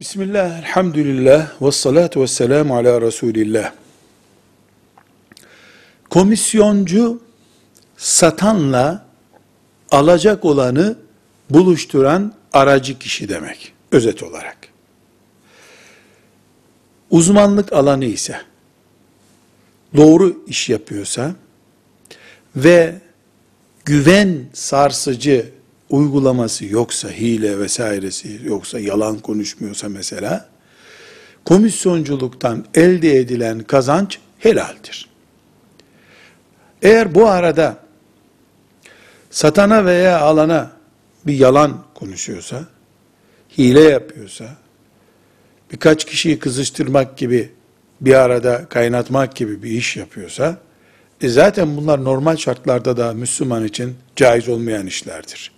Bismillah, elhamdülillah, ve salatu ve selamu ala Resulillah. Komisyoncu, satanla alacak olanı buluşturan aracı kişi demek, özet olarak. Uzmanlık alanı ise, doğru iş yapıyorsa ve güven sarsıcı uygulaması yoksa, hile vesairesi yoksa, yalan konuşmuyorsa mesela, komisyonculuktan elde edilen kazanç helaldir. Eğer bu arada satana veya alana bir yalan konuşuyorsa, hile yapıyorsa, birkaç kişiyi kızıştırmak gibi, bir arada kaynatmak gibi bir iş yapıyorsa, e zaten bunlar normal şartlarda da Müslüman için caiz olmayan işlerdir.